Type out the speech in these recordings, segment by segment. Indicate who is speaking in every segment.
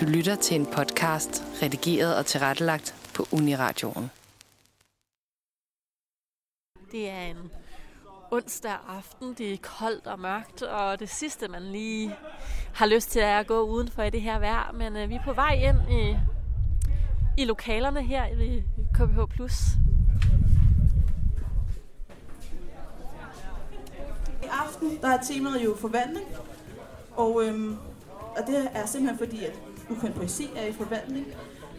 Speaker 1: Du lytter til en podcast, redigeret og tilrettelagt på Uniradioen.
Speaker 2: Det er en onsdag aften, det er koldt og mørkt, og det sidste, man lige har lyst til, er at gå udenfor i det her vejr. Men øh, vi er på vej ind i, i lokalerne her i KBH+.
Speaker 3: I aften der er temaet jo forvandling, og, øhm, og det er simpelthen fordi, at ukendt poesi er i forvandling,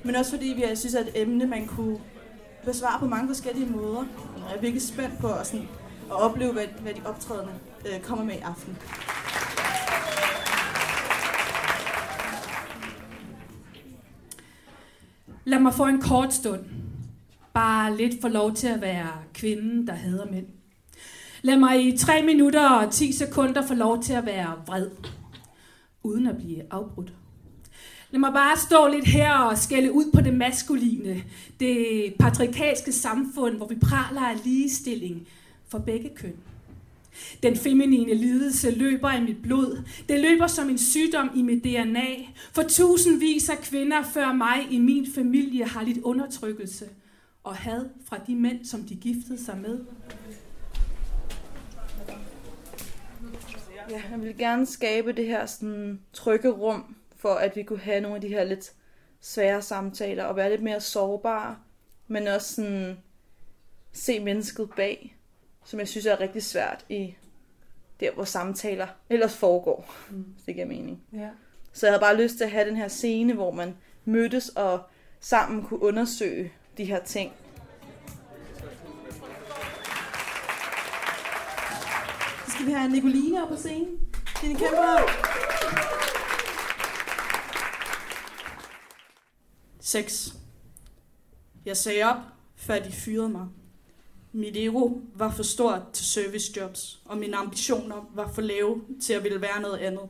Speaker 3: men også fordi vi synes, at et emne, man kunne besvare på mange forskellige måder. Jeg er virkelig spændt på at, sådan, at opleve, hvad, hvad de optrædende øh, kommer med i aften.
Speaker 4: Lad mig få en kort stund. Bare lidt få lov til at være kvinden, der hader mænd. Lad mig i 3 minutter og 10 sekunder få lov til at være vred, uden at blive afbrudt. Lad mig bare stå lidt her og skælde ud på det maskuline, det patriarkalske samfund, hvor vi praler af ligestilling for begge køn. Den feminine lidelse løber i mit blod. Det løber som en sygdom i mit DNA. For tusindvis af kvinder før mig i min familie har lidt undertrykkelse og had fra de mænd, som de giftede sig med.
Speaker 5: Ja, jeg vil gerne skabe det her sådan, trygge rum, for at vi kunne have nogle af de her lidt svære samtaler, og være lidt mere sårbare, men også sådan, se mennesket bag, som jeg synes er rigtig svært i der, hvor samtaler ellers foregår, mm. hvis det giver mening.
Speaker 4: Ja.
Speaker 5: Så jeg havde bare lyst til at have den her scene, hvor man mødtes og sammen kunne undersøge de her ting.
Speaker 3: Så skal vi have Nicoline op på scenen. Dine kæmper. 6. Jeg sagde op, før de fyrede mig. Mit ego var for stort til servicejobs, og mine ambitioner var for lave til at ville være noget andet.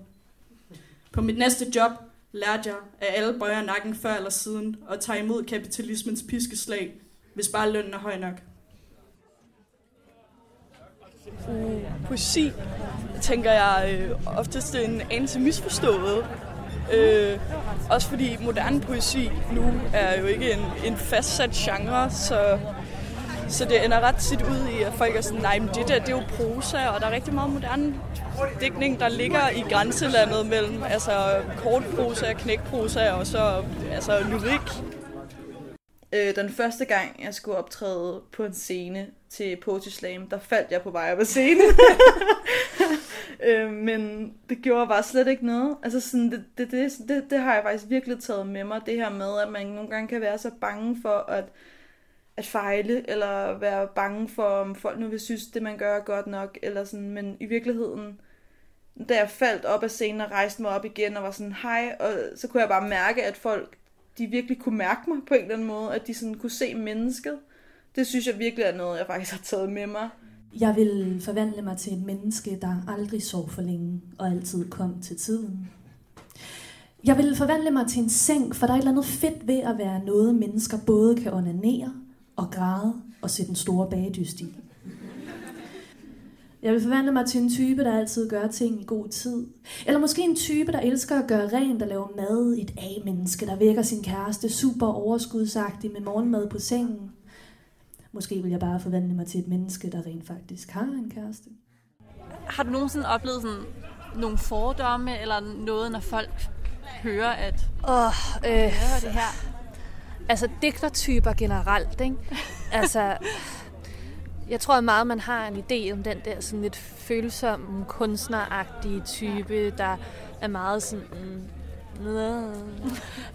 Speaker 3: På mit næste job lærte jeg, at alle bøjer nakken før eller siden og tager imod kapitalismens piskeslag, hvis bare lønnen er høj nok.
Speaker 6: Uh, poesi, tænker jeg øh, oftest en anelse misforstået. Øh, også fordi moderne poesi nu er jo ikke en, en fastsat genre, så, så det ender ret tit ud i, at folk er sådan, nej, men det der, det er jo prosa, og der er rigtig meget moderne digtning, der ligger i grænselandet mellem altså, kortprosa, knækprosa og så altså, lyrik.
Speaker 5: Øh, den første gang, jeg skulle optræde på en scene til Poetry Slam, der faldt jeg på vej op ad scenen. gjorde bare slet ikke noget. Altså sådan, det, det, det, det, det har jeg faktisk virkelig taget med mig, det her med, at man nogle gange kan være så bange for at, at fejle, eller være bange for, om folk nu vil synes, det man gør er godt nok, eller sådan, men i virkeligheden, da jeg faldt op af scenen og rejste mig op igen og var sådan, hej, og så kunne jeg bare mærke, at folk, de virkelig kunne mærke mig på en eller anden måde, at de sådan kunne se mennesket. Det synes jeg virkelig er noget, jeg faktisk har taget med mig.
Speaker 7: Jeg vil forvandle mig til et menneske, der aldrig sov for længe og altid kom til tiden. Jeg vil forvandle mig til en seng, for der er et eller andet fedt ved at være noget, mennesker både kan onanere og græde og sætte den store bagedyst i. Jeg vil forvandle mig til en type, der altid gør ting i god tid. Eller måske en type, der elsker at gøre rent og lave mad. Et A-menneske, der vækker sin kæreste super overskudsagtigt med morgenmad på sengen. Måske vil jeg bare forvandle mig til et menneske, der rent faktisk har en kæreste.
Speaker 2: Har du nogensinde oplevet sådan nogle fordomme eller noget, når folk hører, at
Speaker 8: Åh, øh,
Speaker 2: hører det her?
Speaker 8: altså digtertyper generelt, ikke? Altså, jeg tror meget, man har en idé om den der sådan lidt følsomme, kunstneragtige type, der er meget sådan...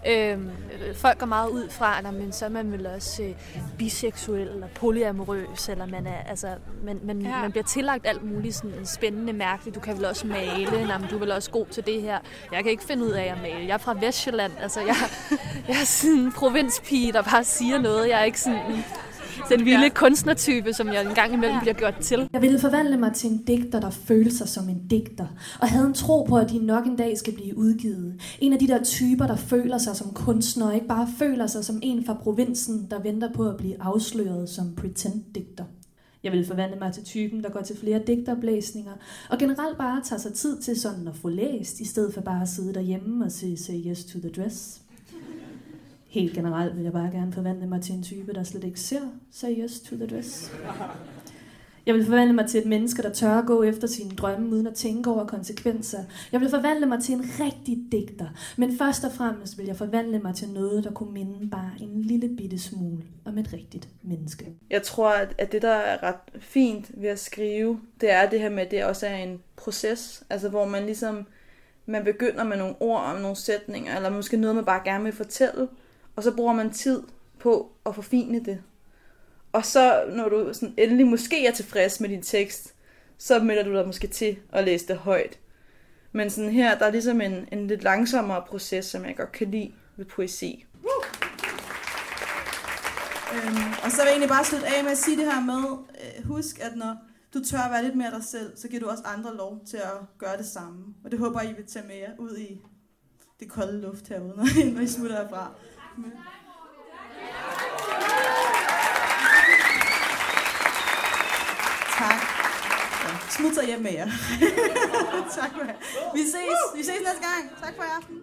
Speaker 8: Øhm, folk går meget ud fra, at men så er man vel også øh, biseksuel eller polyamorøs, eller man er, altså, man, man,
Speaker 2: ja.
Speaker 8: man bliver tillagt alt muligt sådan spændende, mærkeligt. Du kan vel også male, Nå, men du er vel også god til det her. Jeg kan ikke finde ud af at male. Jeg er fra Vestjylland, altså jeg, jeg er sådan en provinspige, der bare siger noget. Jeg er ikke sådan den vilde kunstnertype, som jeg en gang imellem bliver gjort til.
Speaker 7: Jeg ville forvandle mig til en digter, der følte sig som en digter, og havde en tro på, at de nok en dag skal blive udgivet. En af de der typer, der føler sig som kunstner, og ikke bare føler sig som en fra provinsen, der venter på at blive afsløret som pretend-digter. Jeg vil forvandle mig til typen, der går til flere digteroplæsninger, og generelt bare tager sig tid til sådan at få læst, i stedet for bare at sidde derhjemme og sige say yes to the dress. Helt generelt vil jeg bare gerne forvandle mig til en type, der slet ikke ser seriøst to the dress. Jeg vil forvandle mig til et menneske, der tør at gå efter sine drømme, uden at tænke over konsekvenser. Jeg vil forvandle mig til en rigtig digter. Men først og fremmest vil jeg forvandle mig til noget, der kunne minde bare en lille bitte smule om et rigtigt menneske.
Speaker 5: Jeg tror, at, det, der er ret fint ved at skrive, det er det her med, at det også er en proces. Altså, hvor man ligesom, man begynder med nogle ord om nogle sætninger, eller måske noget, man bare gerne vil fortælle, og så bruger man tid på at forfine det. Og så, når du sådan endelig måske er tilfreds med din tekst, så melder du dig måske til at læse det højt. Men sådan her, der er ligesom en, en lidt langsommere proces, som jeg godt kan lide ved poesi.
Speaker 9: Øhm, og så vil jeg egentlig bare slutte af med at sige det her med, øh, husk, at når du tør at være lidt mere dig selv, så giver du også andre lov til at gøre det samme. Og det håber I vil tage med jer ud i det kolde luft herude, når I, når I smutter herfra med. Tak. Ja, smut så hjem med jer. tak for jer. Vi ses. Vi ses næste gang. Tak for i aften.